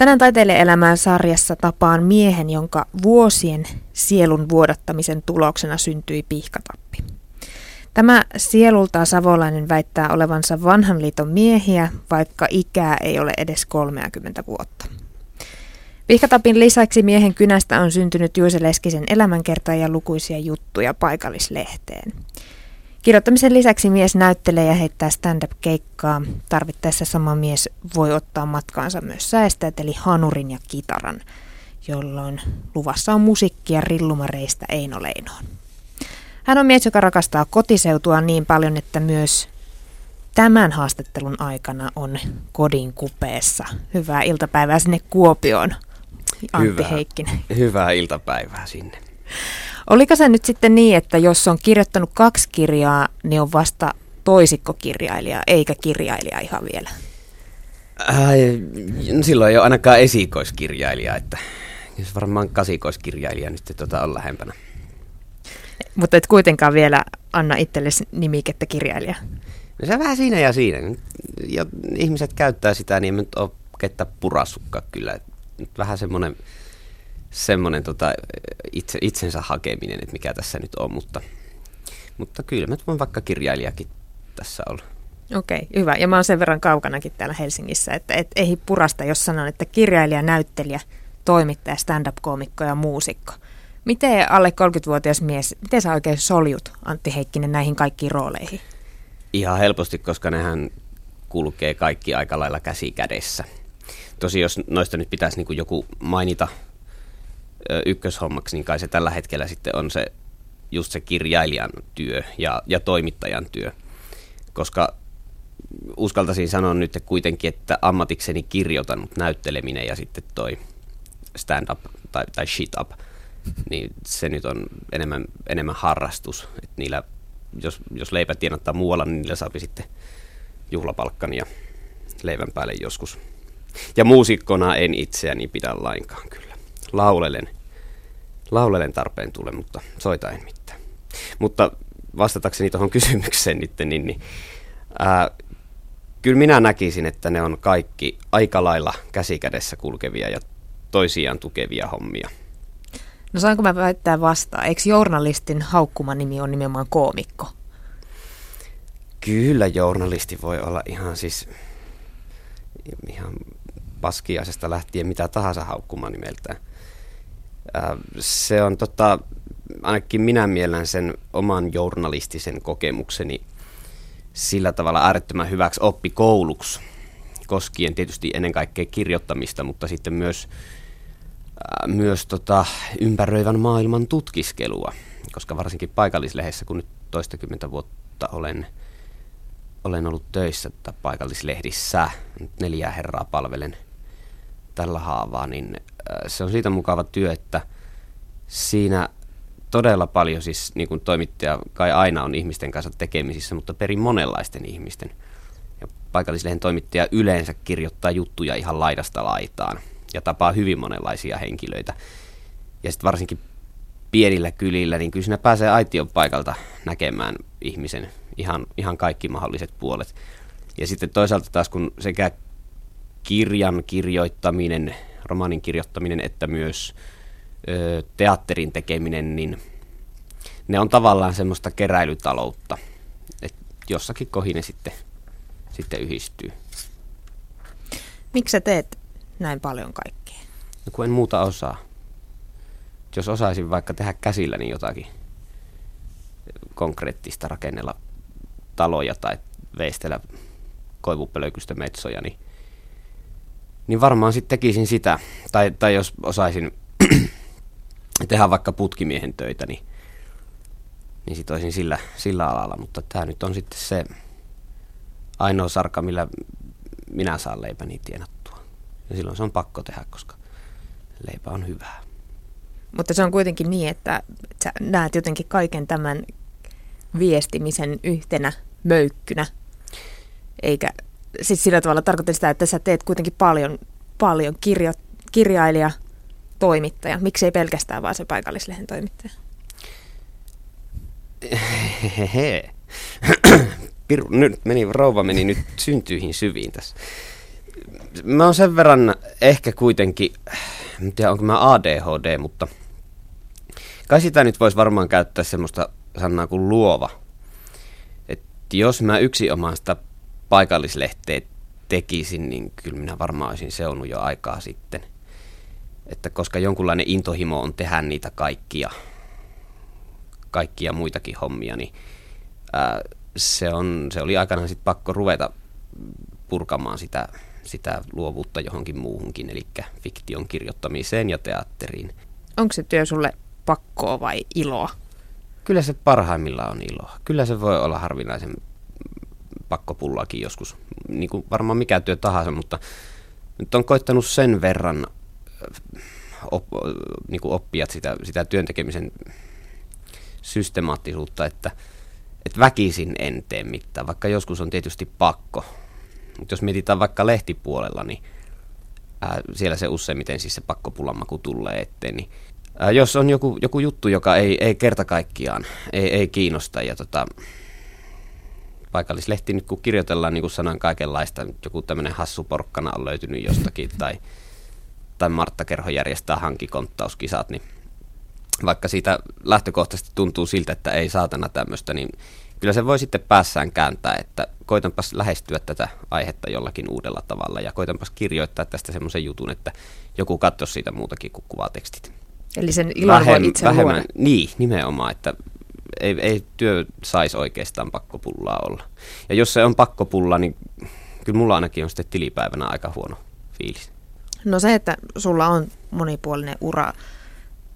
Tänään taiteilijaelämään sarjassa tapaan miehen, jonka vuosien sielun vuodattamisen tuloksena syntyi pihkatappi. Tämä sielultaan savolainen väittää olevansa vanhan liiton miehiä, vaikka ikää ei ole edes 30 vuotta. Pihkatapin lisäksi miehen kynästä on syntynyt Juise Leskisen elämänkerta ja lukuisia juttuja paikallislehteen. Kirjoittamisen lisäksi mies näyttelee ja heittää stand-up-keikkaa. Tarvittaessa sama mies voi ottaa matkaansa myös säästäjät eli hanurin ja kitaran, jolloin luvassa on musiikkia rillumareista Eino Leinoon. Hän on mies, joka rakastaa kotiseutua niin paljon, että myös tämän haastattelun aikana on kodin kupeessa. Hyvää iltapäivää sinne Kuopioon, Antti hyvää, Heikkinen. Hyvää iltapäivää sinne. Oliko se nyt sitten niin, että jos on kirjoittanut kaksi kirjaa, niin on vasta toisikkokirjailija, eikä kirjailija ihan vielä? Ai, no silloin ei ole ainakaan esikoiskirjailija, että jos varmaan kasikoiskirjailija nyt tota on lähempänä. Mutta et kuitenkaan vielä anna itsellesi nimikettä kirjailija. No se on vähän siinä ja siinä. Ja ihmiset käyttää sitä, niin en nyt ole kettä purasukka kyllä. Nyt vähän semmoinen semmoinen tota, itse, itsensä hakeminen, että mikä tässä nyt on, mutta, mutta kyllä mä voin vaikka kirjailijakin tässä olla. Okei, okay, hyvä. Ja mä oon sen verran kaukanakin täällä Helsingissä, että et ei purasta, jos sanon, että kirjailija, näyttelijä, toimittaja, stand-up-koomikko ja muusikko. Miten alle 30-vuotias mies, miten sä oikein soljut, Antti Heikkinen, näihin kaikkiin rooleihin? Ihan helposti, koska nehän kulkee kaikki aika lailla käsi kädessä. Tosi jos noista nyt pitäisi niin joku mainita ykköshommaksi, niin kai se tällä hetkellä sitten on se just se kirjailijan työ ja, ja toimittajan työ. Koska uskaltaisin sanoa nyt kuitenkin, että ammatikseni kirjoitan, mutta näytteleminen ja sitten toi stand-up tai, tai shit-up, niin se nyt on enemmän, enemmän harrastus. Et niillä, jos, jos leipä tienattaa muualla, niin niillä saapi sitten juhlapalkkani ja leivän päälle joskus. Ja muusikkona en itseäni pidä lainkaan kyllä laulelen, laulelen tarpeen tule, mutta soita en mitään. Mutta vastatakseni tuohon kysymykseen nyt, niin, niin ää, kyllä minä näkisin, että ne on kaikki aika lailla käsikädessä kulkevia ja toisiaan tukevia hommia. No saanko mä väittää vastaan? Eikö journalistin haukkuma nimi on nimenomaan koomikko? Kyllä journalisti voi olla ihan siis ihan paskiaisesta lähtien mitä tahansa haukkuma nimeltään. Äh, se on tota, ainakin minä mielen sen oman journalistisen kokemukseni sillä tavalla äärettömän hyväksi oppikouluksi, koskien tietysti ennen kaikkea kirjoittamista, mutta sitten myös, äh, myös tota, ympäröivän maailman tutkiskelua, koska varsinkin paikallislehdessä, kun nyt toistakymmentä vuotta olen, olen ollut töissä paikallislehdissä, neljää herraa palvelen tällä haavaa, niin se on siitä mukava työ, että siinä todella paljon siis niin kuin toimittaja kai aina on ihmisten kanssa tekemisissä, mutta perin monenlaisten ihmisten. Ja paikallislehen toimittaja yleensä kirjoittaa juttuja ihan laidasta laitaan ja tapaa hyvin monenlaisia henkilöitä. Ja sitten varsinkin pienillä kylillä, niin kyllä siinä pääsee aition paikalta näkemään ihmisen ihan, ihan kaikki mahdolliset puolet. Ja sitten toisaalta taas kun sekä kirjan kirjoittaminen romaanin kirjoittaminen että myös ö, teatterin tekeminen, niin ne on tavallaan semmoista keräilytaloutta, että jossakin kohin ne sitten, sitten yhdistyy. Miksi sä teet näin paljon kaikkea? No kun en muuta osaa. Jos osaisin vaikka tehdä käsilläni jotakin konkreettista, rakennella taloja tai veistellä koivupölökystä metsoja, niin niin varmaan sitten tekisin sitä. Tai, tai jos osaisin tehdä vaikka putkimiehen töitä, niin, niin sit olisin sillä, sillä alalla. Mutta tämä nyt on sitten se ainoa sarka, millä minä saan leipäni tienattua. Ja silloin se on pakko tehdä, koska leipä on hyvää. Mutta se on kuitenkin niin, että sä näet jotenkin kaiken tämän viestimisen yhtenä möykkynä, eikä siis sillä tavalla tarkoitin sitä, että sä teet kuitenkin paljon, paljon kirjo, kirjailija, toimittaja. Miksi ei pelkästään vaan se paikallislehen toimittaja? Piru, nyt meni, rouva meni nyt syntyihin syviin tässä. mä oon sen verran ehkä kuitenkin, en tiedä onko mä ADHD, mutta kai sitä nyt voisi varmaan käyttää semmoista sanaa kuin luova. Et jos mä yksi omaan sitä paikallislehteä tekisin, niin kyllä minä varmaan olisin seunut jo aikaa sitten. Että koska jonkunlainen intohimo on tehdä niitä kaikkia, kaikkia muitakin hommia, niin ää, se, on, se oli aikanaan sitten pakko ruveta purkamaan sitä, sitä luovuutta johonkin muuhunkin, eli fiktion kirjoittamiseen ja teatteriin. Onko se työ sulle pakkoa vai iloa? Kyllä se parhaimmillaan on iloa. Kyllä se voi olla harvinaisen pakkopullaakin joskus, niin kuin varmaan mikä työ tahansa, mutta nyt on koittanut sen verran op, niin kuin oppia sitä, sitä työntekemisen systemaattisuutta, että, että väkisin en tee mitään, vaikka joskus on tietysti pakko. Mutta jos mietitään vaikka lehtipuolella, niin ää, siellä se useimmiten siis se pakkopulamaku tulee eteen, niin jos on joku, joku juttu, joka ei, ei kerta kaikkiaan, ei, ei kiinnosta ja tota, paikallislehti nyt kun kirjoitellaan, niin kuin sanan kaikenlaista, joku tämmöinen hassu porkkana on löytynyt jostakin tai, tai Martta Kerho järjestää hankikonttauskisat, niin vaikka siitä lähtökohtaisesti tuntuu siltä, että ei saatana tämmöistä, niin kyllä se voi sitten päässään kääntää, että koitanpas lähestyä tätä aihetta jollakin uudella tavalla ja koitanpas kirjoittaa tästä semmoisen jutun, että joku katsoisi siitä muutakin kuin kuvatekstit. Eli sen ilon voi itse vähemmän, luoda. Niin, nimenomaan, että ei, ei työ saisi oikeastaan pakkopullaa olla. Ja jos se on pakkopulla, niin kyllä mulla ainakin on sitten tilipäivänä aika huono fiilis. No se, että sulla on monipuolinen ura,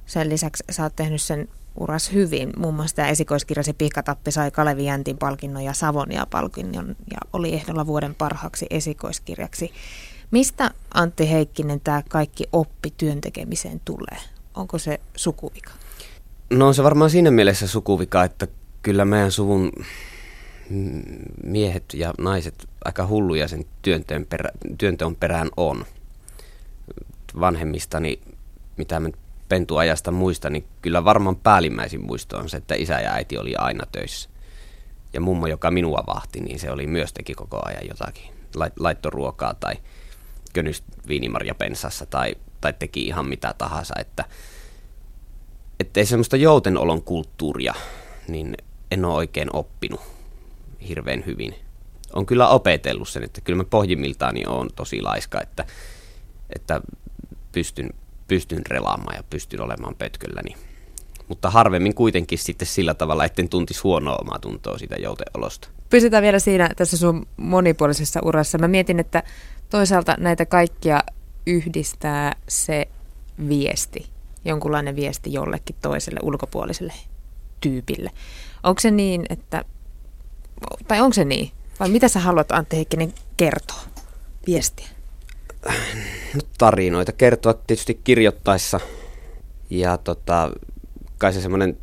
sen lisäksi sä oot tehnyt sen uras hyvin. Muun muassa tämä esikoiskirjasi Pihkatappi sai Kalevi Jäntin palkinnon ja Savonia-palkinnon ja oli ehdolla vuoden parhaaksi esikoiskirjaksi. Mistä Antti Heikkinen tämä kaikki oppi työntekemiseen tulee? Onko se sukuvika? No on se varmaan siinä mielessä sukuvika, että kyllä meidän suvun miehet ja naiset aika hulluja sen työnteon, perä, työnteon perään on. Vanhemmistani, mitä mä pentuajasta muistan, niin kyllä varmaan päällimmäisin muisto on se, että isä ja äiti oli aina töissä. Ja mummo, joka minua vahti, niin se oli myös teki koko ajan jotakin. Laitto ruokaa tai könys viinimarja pensassa tai, tai teki ihan mitä tahansa. Että ettei semmoista joutenolon kulttuuria, niin en ole oikein oppinut hirveän hyvin. On kyllä opetellut sen, että kyllä mä pohjimmiltaani on tosi laiska, että, että pystyn, pystyn relaamaan ja pystyn olemaan pötkölläni. Mutta harvemmin kuitenkin sitten sillä tavalla, etten tuntisi huonoa omaa tuntoa siitä jouteolosta. Pysytään vielä siinä tässä sun monipuolisessa urassa. Mä mietin, että toisaalta näitä kaikkia yhdistää se viesti, jonkunlainen viesti jollekin toiselle ulkopuoliselle tyypille. Onko se niin, että, tai onko se niin, vai mitä sä haluat Antti Heikkinen kertoa, viestiä? No, tarinoita kertoa tietysti kirjoittaessa ja tota, kai se semmoinen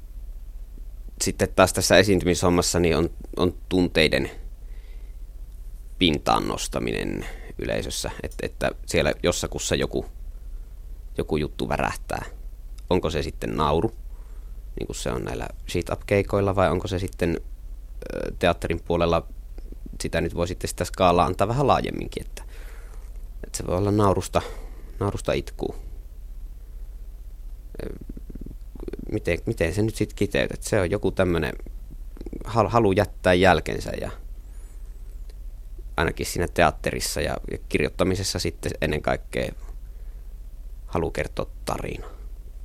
sitten taas tässä esiintymishommassa niin on, on tunteiden pintaan nostaminen yleisössä, että, että siellä jossakussa joku, joku juttu värähtää onko se sitten nauru, niin kuin se on näillä sheet-up-keikoilla, vai onko se sitten teatterin puolella, sitä nyt voi sitten sitä skaalaa antaa vähän laajemminkin, että, että se voi olla naurusta, naurusta itkuu. Miten, miten se nyt sitten kiteytet? Se on joku tämmöinen halu jättää jälkensä ja ainakin siinä teatterissa ja, ja kirjoittamisessa sitten ennen kaikkea halu kertoa tarinaa.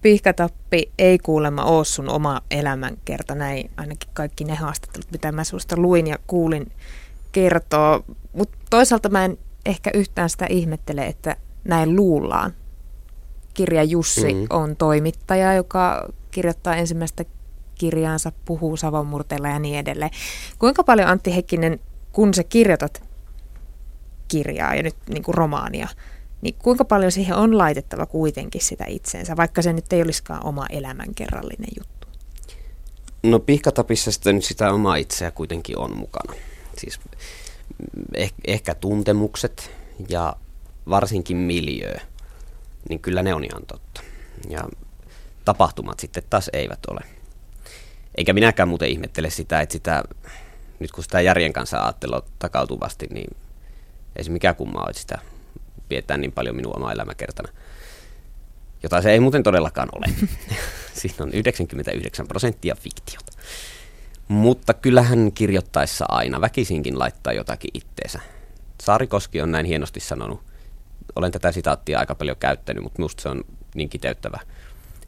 Pihkatappi ei kuulemma ole sun oma elämänkerta, näin ainakin kaikki ne haastattelut, mitä mä susta luin ja kuulin kertoo. Mutta toisaalta mä en ehkä yhtään sitä ihmettele, että näin luullaan. Kirja Jussi mm-hmm. on toimittaja, joka kirjoittaa ensimmäistä kirjaansa, puhuu savonmurteella ja niin edelleen. Kuinka paljon Antti Heikkinen, kun sä kirjoitat kirjaa ja nyt niin kuin romaania, niin kuinka paljon siihen on laitettava kuitenkin sitä itseensä, vaikka se nyt ei olisikaan oma elämänkerrallinen juttu? No pihkatapissa sitten sitä omaa itseä kuitenkin on mukana. Siis eh- ehkä tuntemukset ja varsinkin miljö, niin kyllä ne on ihan totta. Ja tapahtumat sitten taas eivät ole. Eikä minäkään muuten ihmettele sitä, että sitä, nyt kun sitä järjen kanssa ajattelua takautuvasti, niin ei se mikään kumma ole, sitä pidetään niin paljon minun oma elämäkertana. Jota se ei muuten todellakaan ole. Siinä on 99 prosenttia fiktiota. Mutta kyllähän kirjoittaessa aina väkisinkin laittaa jotakin itteensä. Saarikoski on näin hienosti sanonut. Olen tätä sitaattia aika paljon käyttänyt, mutta minusta se on niin kiteyttävä.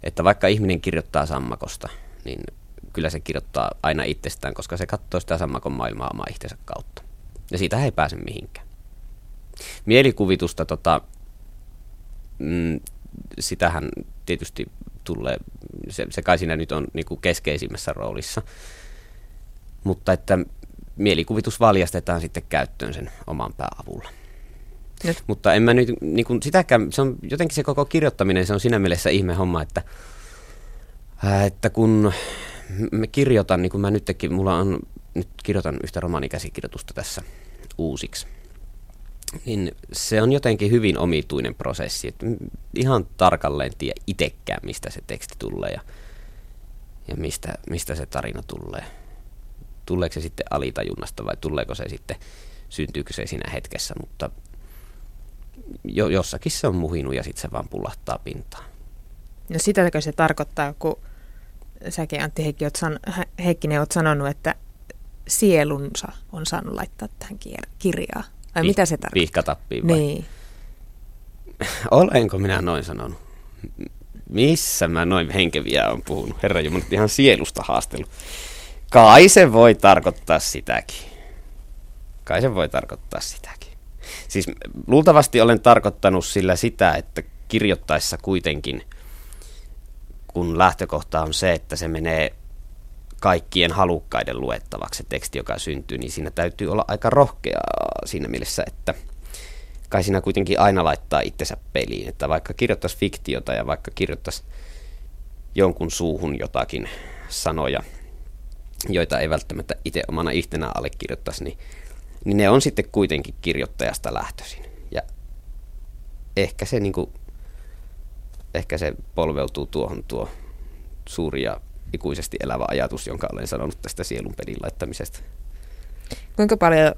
Että vaikka ihminen kirjoittaa sammakosta, niin kyllä se kirjoittaa aina itsestään, koska se katsoo sitä sammakon maailmaa omaa itsensä kautta. Ja siitä ei pääse mihinkään. Mielikuvitusta, tota, mm, sitähän tietysti tulee, se, se kai siinä nyt on niin kuin keskeisimmässä roolissa. Mutta että mielikuvitus valjastetaan sitten käyttöön sen oman pääavulla. Nyt. Mutta en mä nyt niin kuin sitäkään, se on jotenkin se koko kirjoittaminen, se on siinä mielessä ihme homma, että, että kun mä kirjoitan, niin kuin mä nytkin, mulla on, nyt kirjoitan yhtä romaanikäsikirjoitusta tässä uusiksi, niin se on jotenkin hyvin omituinen prosessi. Että ihan tarkalleen tiedä itsekään, mistä se teksti tulee ja, ja mistä, mistä se tarina tulee. Tuleeko se sitten alitajunnasta vai tuleeko se sitten, syntyykö se siinä hetkessä, mutta jo, jossakin se on muhinut ja sitten se vaan pullahtaa pintaan. No sitäkö se tarkoittaa, kun säkin Antti Heikki, oot san, Heikkinen olet sanonut, että sielunsa on saanut laittaa tähän kirjaan. Pih- mitä se tarkoittaa? Pihkatappiin vai? Niin. Olenko minä noin sanonut? Missä mä noin henkeviä on puhunut? Herra Jumala, ihan sielusta haastelu. Kai se voi tarkoittaa sitäkin. Kai se voi tarkoittaa sitäkin. Siis luultavasti olen tarkoittanut sillä sitä, että kirjoittaessa kuitenkin, kun lähtökohta on se, että se menee kaikkien halukkaiden luettavaksi se teksti, joka syntyy, niin siinä täytyy olla aika rohkea siinä mielessä, että kai siinä kuitenkin aina laittaa itsensä peliin, että vaikka kirjoittaisi fiktiota ja vaikka kirjoittaisi jonkun suuhun jotakin sanoja, joita ei välttämättä itse omana yhtenä allekirjoittaisi, niin, niin ne on sitten kuitenkin kirjoittajasta lähtöisin. Ja ehkä se, niin kuin, ehkä se polveutuu tuohon tuo suuri ja ikuisesti elävä ajatus, jonka olen sanonut tästä sielun pelin laittamisesta. Kuinka paljon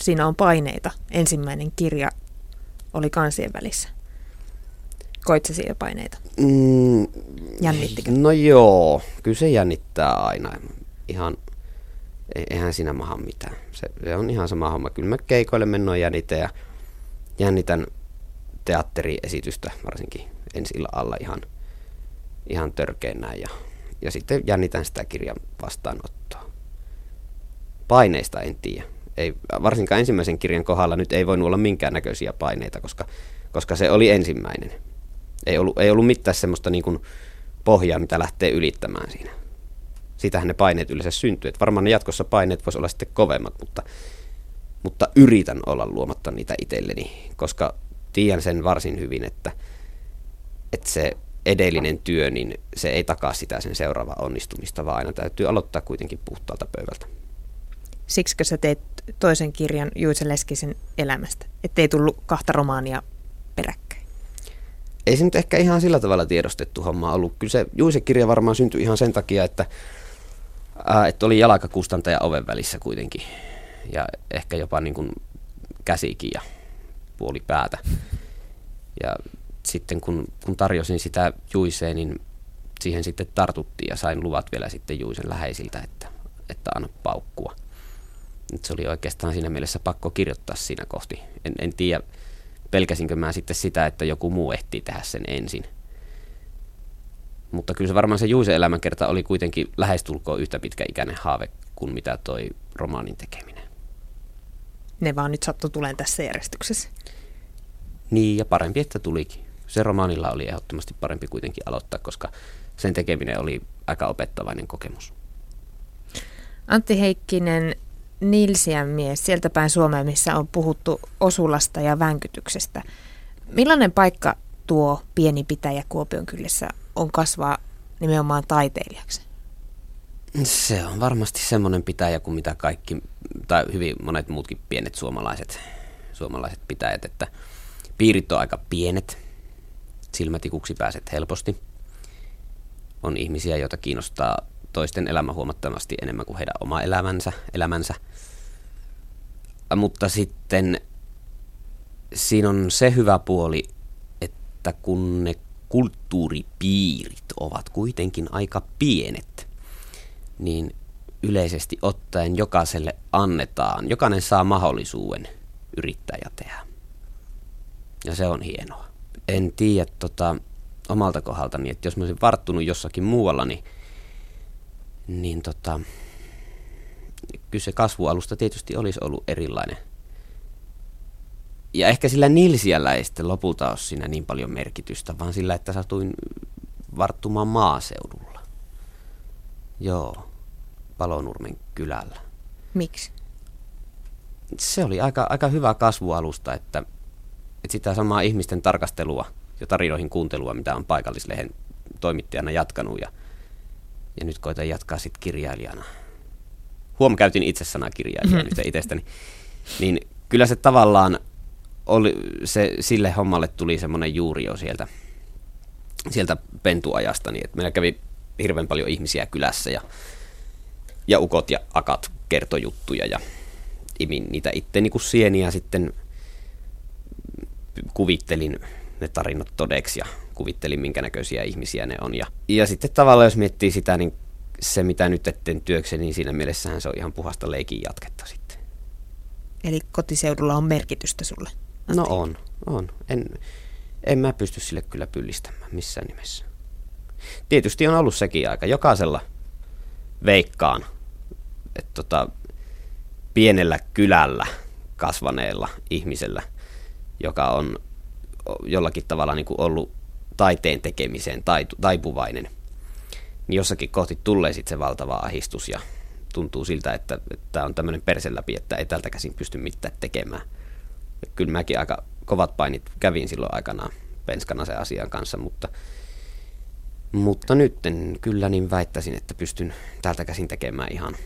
siinä on paineita? Ensimmäinen kirja oli kansien välissä. Koit se siellä paineita? Mm, Jännittikö? No joo, kyllä se jännittää aina. Ihan, e-, eihän siinä maha mitään. Se, se on ihan sama homma. Kyllä mä keikoille mennoin jännitä ja jännitän teatteriesitystä varsinkin ensi alla ihan, ihan törkeän näin. Ja ja sitten jännitän sitä kirjan vastaanottoa. Paineista en tiedä. Ei, varsinkaan ensimmäisen kirjan kohdalla nyt ei voinut olla minkäännäköisiä paineita, koska, koska se oli ensimmäinen. Ei ollut, ei ollut mitään semmoista niin kuin pohjaa, mitä lähtee ylittämään siinä. Sitähän ne paineet yleensä syntyy. Et varmaan ne jatkossa paineet voisi olla sitten kovemmat, mutta, mutta yritän olla luomatta niitä itselleni, koska tiedän sen varsin hyvin, että, että se edellinen työ, niin se ei takaa sitä sen seuraava onnistumista, vaan aina täytyy aloittaa kuitenkin puhtaalta pöydältä. Siksikö sä teet toisen kirjan Juise Leskisen elämästä, ettei tullut kahta romaania peräkkäin? Ei se nyt ehkä ihan sillä tavalla tiedostettu homma ollut. Kyllä se Juise-kirja varmaan syntyi ihan sen takia, että, ää, että oli jalkakustantaja oven välissä kuitenkin. Ja ehkä jopa niin kuin käsikin ja puoli päätä. Ja sitten kun, kun tarjosin sitä Juiseen, niin siihen sitten tartuttiin ja sain luvat vielä sitten Juisen läheisiltä, että, että anna paukkua. Nyt se oli oikeastaan siinä mielessä pakko kirjoittaa siinä kohti. En, en tiedä, pelkäsinkö mä sitten sitä, että joku muu ehtii tehdä sen ensin. Mutta kyllä se varmaan se Juisen elämänkerta oli kuitenkin lähestulkoon yhtä pitkäikäinen haave kuin mitä toi romaanin tekeminen. Ne vaan nyt sattu tuleen tässä järjestyksessä. Niin, ja parempi, että tulikin se romaanilla oli ehdottomasti parempi kuitenkin aloittaa, koska sen tekeminen oli aika opettavainen kokemus. Antti Heikkinen, Nilsiän mies, sieltä päin Suomeen, missä on puhuttu osulasta ja vänkytyksestä. Millainen paikka tuo pieni pitäjä Kuopion kylissä on kasvaa nimenomaan taiteilijaksi? Se on varmasti semmoinen pitäjä kuin mitä kaikki, tai hyvin monet muutkin pienet suomalaiset, suomalaiset pitäjät, että piirit on aika pienet, silmätikuksi pääset helposti. On ihmisiä, joita kiinnostaa toisten elämä huomattavasti enemmän kuin heidän oma elämänsä, elämänsä. Mutta sitten siinä on se hyvä puoli, että kun ne kulttuuripiirit ovat kuitenkin aika pienet, niin yleisesti ottaen jokaiselle annetaan, jokainen saa mahdollisuuden yrittää ja tehdä. Ja se on hienoa. En tiedä tota, omalta kohdaltani, että jos mä olisin varttunut jossakin muualla, niin, niin tota, kyllä se kasvualusta tietysti olisi ollut erilainen. Ja ehkä sillä Nilsiällä ei sitten lopulta ole siinä niin paljon merkitystä, vaan sillä, että satuin varttumaan maaseudulla. Joo, Palonurmen kylällä. Miksi? Se oli aika, aika hyvä kasvualusta, että, että sitä samaa ihmisten tarkastelua ja tarinoihin kuuntelua, mitä on paikallislehen toimittajana jatkanut ja, ja nyt koitan jatkaa sitten kirjailijana. Huom, käytin itse sanaa kirjailija nyt itsestäni. Niin kyllä se tavallaan oli, se, sille hommalle tuli semmoinen juuri jo sieltä, sieltä pentuajasta, niin että meillä kävi hirveän paljon ihmisiä kylässä ja, ja ukot ja akat kertojuttuja ja imin niitä itse niin kuin sieniä sitten kuvittelin ne tarinat todeksi ja kuvittelin minkä näköisiä ihmisiä ne on. Ja, ja sitten tavallaan jos miettii sitä, niin se mitä nyt etten työkseni, niin siinä mielessähän se on ihan puhasta leikin jatketta sitten. Eli kotiseudulla on merkitystä sulle? Asti. No on, on. En, en mä pysty sille kyllä pyllistämään missään nimessä. Tietysti on ollut sekin aika. Jokaisella veikkaan, että tota, pienellä kylällä kasvaneella ihmisellä, joka on jollakin tavalla niin kuin ollut taiteen tekemiseen taipuvainen, niin jossakin kohti tulee sitten se valtava ahistus ja tuntuu siltä, että tämä on tämmöinen persen läpi, että ei tältä käsin pysty mitään tekemään. Ja kyllä mäkin aika kovat painit kävin silloin aikanaan penskana sen asian kanssa, mutta, mutta nyt en kyllä niin väittäisin, että pystyn täältä käsin tekemään ihan,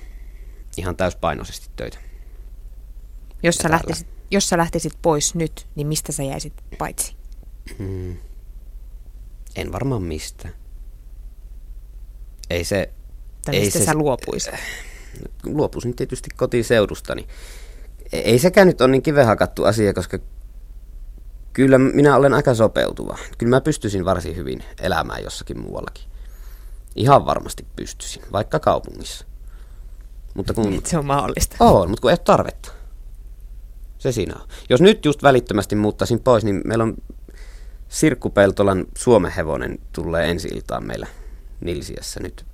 ihan täyspainoisesti töitä. Jos sä, lähtisit, jos sä lähtisit pois nyt, niin mistä sä jäisit paitsi? Hmm. En varmaan mistä. Ei se... Tai ei mistä se, sä luopuisit? Luopuisin tietysti kotiseudustani. Ei sekään nyt ole niin kivehakattu asia, koska kyllä minä olen aika sopeutuva. Kyllä mä pystyisin varsin hyvin elämään jossakin muuallakin. Ihan varmasti pystyisin, vaikka kaupungissa. Mutta kun... Se on mahdollista. On, mutta kun ei ole tarvetta. Se siinä on. Jos nyt just välittömästi muuttaisin pois, niin meillä on Sirkku Peltolan Suomen hevonen tulee ensi iltaan meillä Nilsiässä nyt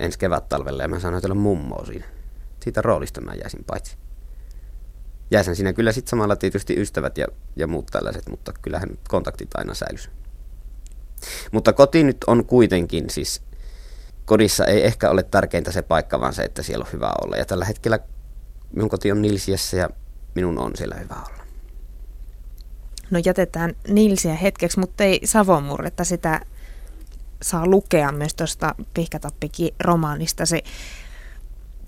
ensi kevät talvella ja mä saan näytellä mummoa siinä. Siitä roolista mä jäisin paitsi. Jäisen siinä kyllä sitten samalla tietysti ystävät ja, ja muut tällaiset, mutta kyllähän kontaktit aina säilys. Mutta koti nyt on kuitenkin siis, kodissa ei ehkä ole tärkeintä se paikka, vaan se, että siellä on hyvä olla. Ja tällä hetkellä minun koti on Nilsiässä ja minun on siellä hyvä olla. No jätetään Nilsiä hetkeksi, mutta ei Savonmurretta sitä saa lukea myös tuosta Pihkatappikin romaanistasi.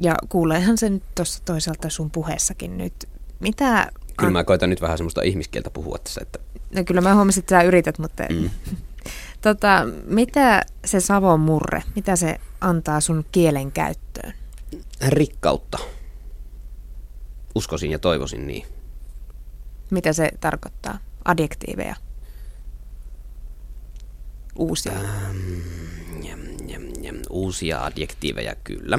Ja kuuleehan se nyt tuossa toisaalta sun puheessakin nyt. Mitä... Kyllä mä koitan nyt vähän semmoista ihmiskieltä puhua tässä. Että... No kyllä mä huomasin, että sä yrität, mutta... Mm. tota, mitä se Savon murre, mitä se antaa sun kielen käyttöön? Rikkautta. Uskoisin ja toivoisin niin. Mitä se tarkoittaa? Adjektiiveja? Uusia? Ähm, jäm, jäm, jäm. Uusia adjektiiveja, kyllä.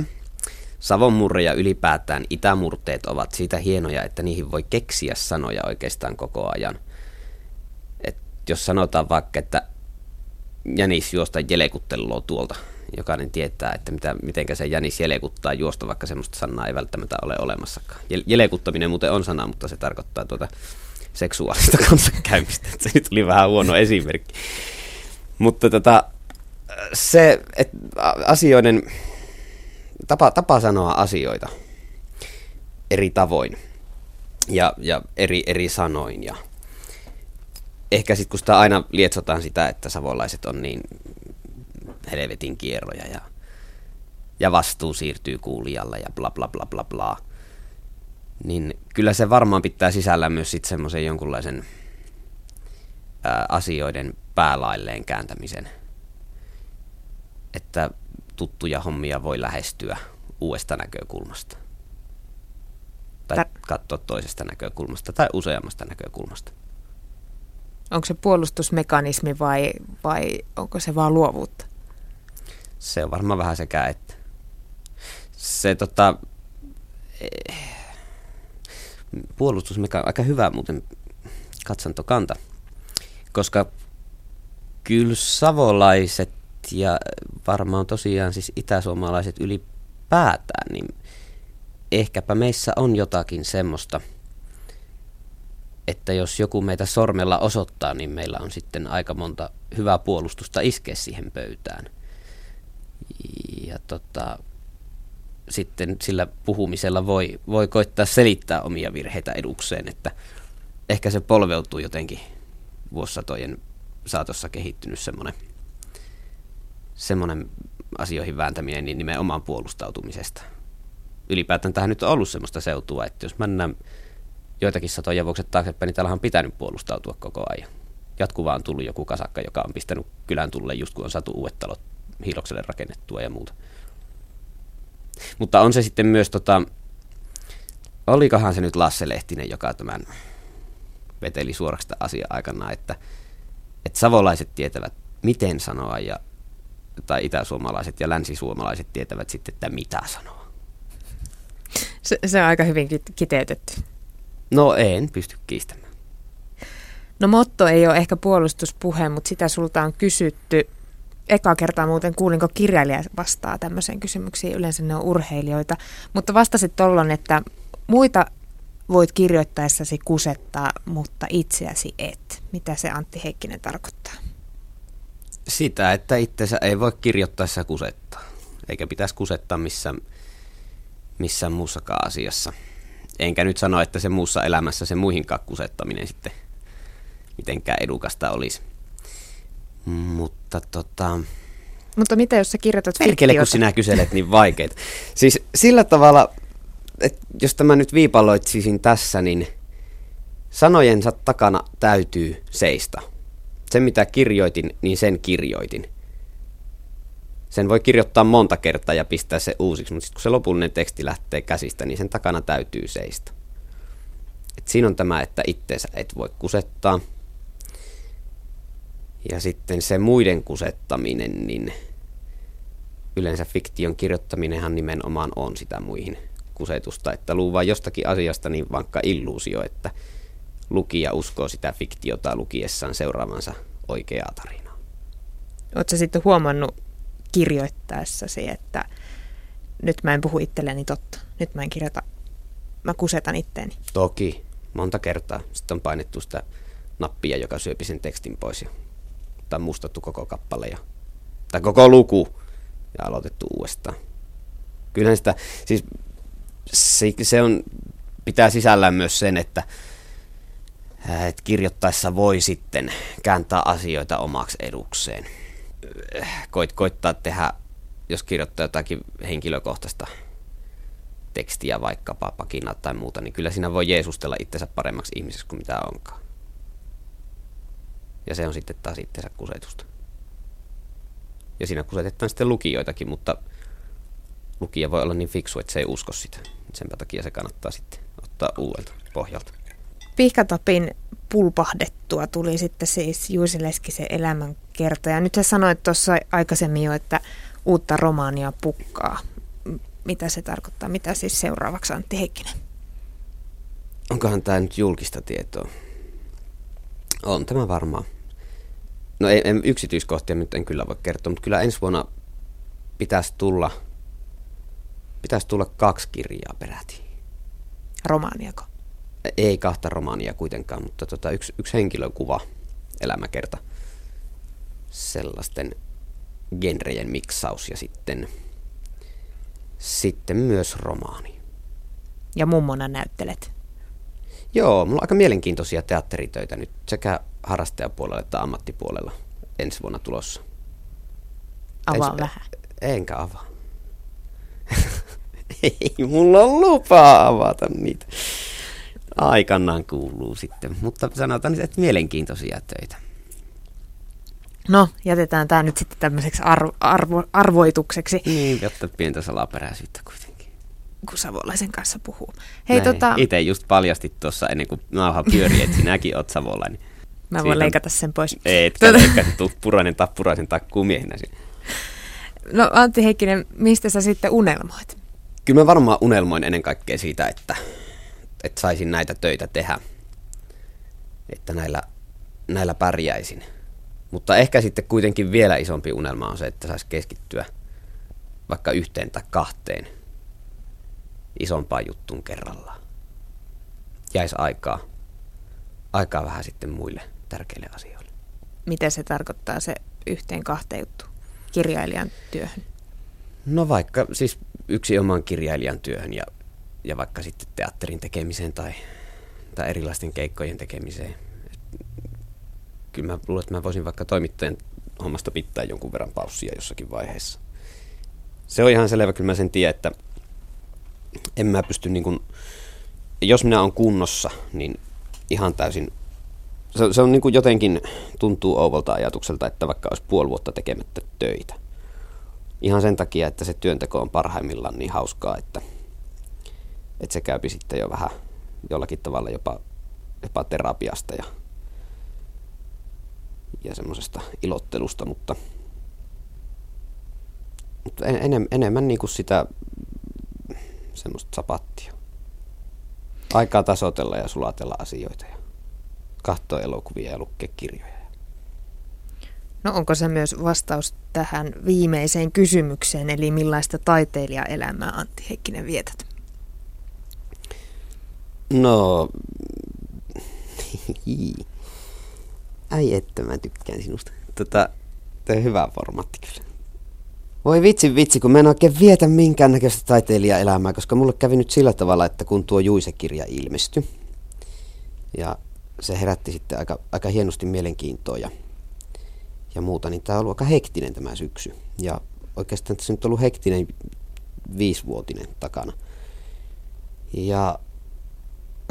Savonmurre ja ylipäätään itämurteet ovat siitä hienoja, että niihin voi keksiä sanoja oikeastaan koko ajan. Et jos sanotaan vaikka, että jänis juosta jelekuttelua tuolta, jokainen tietää, että mitä, mitenkä se jänis jelekuttaa juosta, vaikka semmoista sanaa ei välttämättä ole olemassakaan. Jelekuttaminen muuten on sana, mutta se tarkoittaa tuota seksuaalista kanssakäymistä. Se nyt oli vähän huono esimerkki. Mutta tota, se, että asioiden, tapa, tapa sanoa asioita eri tavoin ja, ja eri, eri sanoin ja ehkä sitten kun sitä aina lietsotaan sitä, että savolaiset on niin helvetin kierroja ja, ja vastuu siirtyy kuulijalle ja bla bla bla bla bla, niin kyllä se varmaan pitää sisällä myös sitten semmoisen jonkunlaisen ää, asioiden päälailleen kääntämisen. Että tuttuja hommia voi lähestyä uudesta näkökulmasta. Tai Tar- katsoa toisesta näkökulmasta tai useammasta näkökulmasta. Onko se puolustusmekanismi vai, vai onko se vaan luovuutta? Se on varmaan vähän sekä että. Se tota, eh, puolustusmekanismi, aika hyvä muuten katsantokanta, koska kyllä savolaiset ja varmaan tosiaan siis itäsuomalaiset ylipäätään, niin ehkäpä meissä on jotakin semmoista, että jos joku meitä sormella osoittaa, niin meillä on sitten aika monta hyvää puolustusta iskeä siihen pöytään. Ja tota, sitten sillä puhumisella voi, voi koittaa selittää omia virheitä edukseen, että ehkä se polveutuu jotenkin vuosisatojen saatossa kehittynyt semmoinen, semmoinen asioihin vääntäminen niin nimenomaan puolustautumisesta. Ylipäätään tähän nyt on ollut semmoista seutua, että jos mennään joitakin satoja vuokset taaksepäin, niin täällä on pitänyt puolustautua koko ajan. Jatkuvaan on tullut joku kasakka, joka on pistänyt kylän tulle just kun on saatu uudet talot hiilokselle rakennettua ja muuta. Mutta on se sitten myös, tota, olikohan se nyt Lasse Lehtinen, joka tämän veteli suoraksi asia aikana, että, että savolaiset tietävät, miten sanoa, ja, tai itäsuomalaiset ja länsisuomalaiset tietävät sitten, että mitä sanoa. Se, se on aika hyvin kiteytetty. No en pysty kiistämään. No motto ei ole ehkä puolustuspuhe, mutta sitä sulta on kysytty. Eka kertaa muuten kuulinko kirjailija vastaa tämmöiseen kysymyksiin, yleensä ne on urheilijoita. Mutta vastasit tollon, että muita voit kirjoittaessasi kusettaa, mutta itseäsi et. Mitä se Antti Heikkinen tarkoittaa? Sitä, että itsensä ei voi kirjoittaessa kusettaa. Eikä pitäisi kusettaa missään, missään muussakaan asiassa. Enkä nyt sano, että se muussa elämässä se muihinkaan kusettaminen sitten mitenkään edukasta olisi. Mutta tota... Mutta mitä jos sä kirjoitat Perkele, kun sinä kyselet niin vaikeita. Siis sillä tavalla, että jos tämä nyt viipaloitsisin tässä, niin sanojensa takana täytyy seistä. Se mitä kirjoitin, niin sen kirjoitin. Sen voi kirjoittaa monta kertaa ja pistää se uusiksi, mutta sitten kun se lopullinen teksti lähtee käsistä, niin sen takana täytyy seistä. Et siinä on tämä, että itteensä et voi kusettaa. Ja sitten se muiden kusettaminen, niin yleensä fiktion kirjoittaminenhan nimenomaan on sitä muihin kusetusta, että luu vaan jostakin asiasta niin vankka illuusio, että lukija uskoo sitä fiktiota lukiessaan seuraavansa oikeaa tarinaa. Oletko sitten huomannut kirjoittaessasi, että nyt mä en puhu itselleni totta, nyt mä en kirjoita, mä kusetan itteeni? Toki, monta kertaa. Sitten on painettu sitä nappia, joka syöpi sen tekstin pois ja, tai mustattu koko kappale ja, tai koko luku ja aloitettu uudestaan. Kyllähän sitä, siis se, se on, pitää sisällään myös sen, että, että kirjoittaessa voi sitten kääntää asioita omaksi edukseen. Koit, koittaa tehdä, jos kirjoittaa jotakin henkilökohtaista tekstiä, vaikkapa pakina tai muuta, niin kyllä siinä voi jeesustella itsensä paremmaksi ihmiseksi kuin mitä onkaan. Ja se on sitten taas itsensä kusetusta. Ja siinä kusetetaan sitten lukijoitakin, mutta lukija voi olla niin fiksu, että se ei usko sitä. Sen takia se kannattaa sitten ottaa uudelta pohjalta. Pihkatapin pulpahdettua tuli sitten siis Juusi Leskisen elämänkerta. Ja nyt sä sanoit tuossa aikaisemmin jo, että uutta romaania pukkaa. Mitä se tarkoittaa? Mitä siis seuraavaksi Antti Heikkinen? Onkohan tämä nyt julkista tietoa? On tämä varmaan. No ei, en, yksityiskohtia nyt en kyllä voi kertoa, mutta kyllä ensi vuonna pitäisi tulla – pitäisi tulla kaksi kirjaa peräti. Romaaniako? Ei kahta romaania kuitenkaan, mutta tota, yksi, yksi henkilökuva, elämäkerta, sellaisten genrejen miksaus ja sitten, sitten myös romaani. Ja mummona näyttelet? Joo, mulla on aika mielenkiintoisia teatteritöitä nyt sekä harrastajapuolella että ammattipuolella ensi vuonna tulossa. Avaa Ens, vähän. Enkä avaa. Ei mulla on lupaa avata niitä. Aikanaan kuuluu sitten, mutta sanotaan, että mielenkiintoisia töitä. No, jätetään tämä nyt sitten tämmöiseksi arvo, arvo, arvoitukseksi. Niin, jotta pientä salaperäisyyttä kuitenkin. kun savolaisen kanssa puhuu. Hei, tota... Itse just paljastit tuossa ennen kuin nauha pyöri, että sinäkin oot savolainen. Mä voin Siitä... leikata sen pois. Ei, etkä tuota... leikkaa, tuu purainen tappuraisen takkuu miehinä No Antti Heikkinen, mistä sä sitten unelmoit? Kyllä mä varmaan unelmoin ennen kaikkea siitä, että, että saisin näitä töitä tehdä. Että näillä, näillä pärjäisin. Mutta ehkä sitten kuitenkin vielä isompi unelma on se, että saisi keskittyä vaikka yhteen tai kahteen isompaan juttuun kerrallaan. Jäisi aikaa, aikaa vähän sitten muille tärkeille asioille. Mitä se tarkoittaa se yhteen kahteen juttu kirjailijan työhön? No vaikka siis yksi oman kirjailijan työhön ja, ja vaikka sitten teatterin tekemiseen tai, tai erilaisten keikkojen tekemiseen. Kyllä mä luulen, että mä voisin vaikka toimittajan hommasta pitää jonkun verran paussia jossakin vaiheessa. Se on ihan selvä, kyllä mä sen tiedän, että en mä pysty niin kuin, jos minä on kunnossa, niin ihan täysin, se, se on niin kuin jotenkin tuntuu ouvolta ajatukselta, että vaikka olisi puoli vuotta tekemättä töitä. Ihan sen takia, että se työnteko on parhaimmillaan niin hauskaa, että, että se käypi sitten jo vähän jollakin tavalla jopa, jopa terapiasta ja, ja semmoisesta ilottelusta, mutta, mutta en, enemmän niin kuin sitä semmoista sapattia. Aikaa tasotella ja sulatella asioita ja katsoa elokuvia ja lukea kirjoja. No onko se myös vastaus tähän viimeiseen kysymykseen, eli millaista taiteilijaelämää Antti Heikkinen vietät? No, ai että mä tykkään sinusta. Tota, tämä on hyvä formaatti kyllä. Voi vitsi vitsi, kun mä en oikein vietä minkäännäköistä taiteilijaelämää, koska mulle kävi nyt sillä tavalla, että kun tuo Juise-kirja ilmestyi, ja se herätti sitten aika, aika hienosti mielenkiintoa ja, ja muuta, niin tämä on ollut aika hektinen tämä syksy. Ja oikeastaan tässä nyt on ollut hektinen viisivuotinen takana. Ja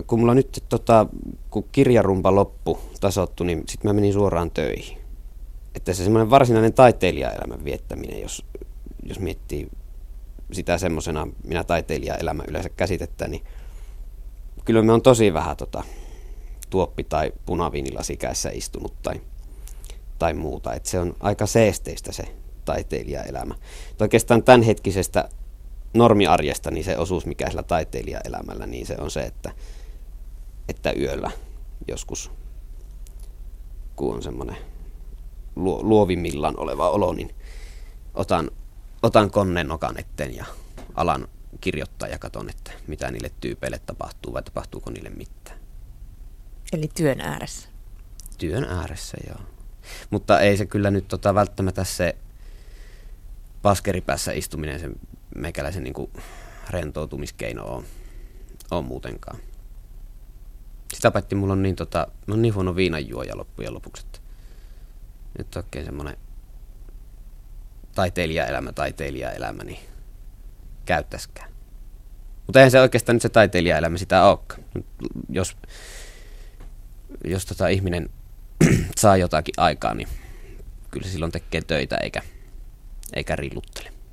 kun mulla nyt, tota, kun kirjarumpa loppu tasottu, niin sitten mä menin suoraan töihin. Että se semmoinen varsinainen taiteilijaelämän viettäminen, jos, jos miettii sitä semmoisena minä taiteilijaelämä yleensä käsitettä, niin kyllä me on tosi vähän tota, tuoppi- tai punaviinilasikäessä istunut tai, tai muuta. Et se on aika seesteistä se taiteilijaelämä. Et oikeastaan tämänhetkisestä normiarjesta niin se osuus, mikä sillä taiteilijaelämällä, niin se on se, että, että yöllä joskus, kun on semmoinen luovimmillaan oleva olo, niin otan, otan koneen nokan eteen ja alan kirjoittaa ja katson, että mitä niille tyypeille tapahtuu vai tapahtuuko niille mitään. Eli työn ääressä? Työn ääressä, joo. Mutta ei se kyllä nyt tota, välttämättä se paskeripäässä istuminen, se meikäläisen niin kuin rentoutumiskeino on, on muutenkaan. Sitä paitsi mulla on niin, tota, on niin huono viinanjuoja loppujen lopuksi, että nyt oikein semmoinen taiteilijaelämä, taiteilijaelämä, niin käyttäskään. Mutta eihän se oikeastaan nyt se taiteilijaelämä sitä olekaan. Jos, jos tota ihminen saa jotakin aikaa, niin kyllä silloin tekee töitä eikä, eikä rilluttele.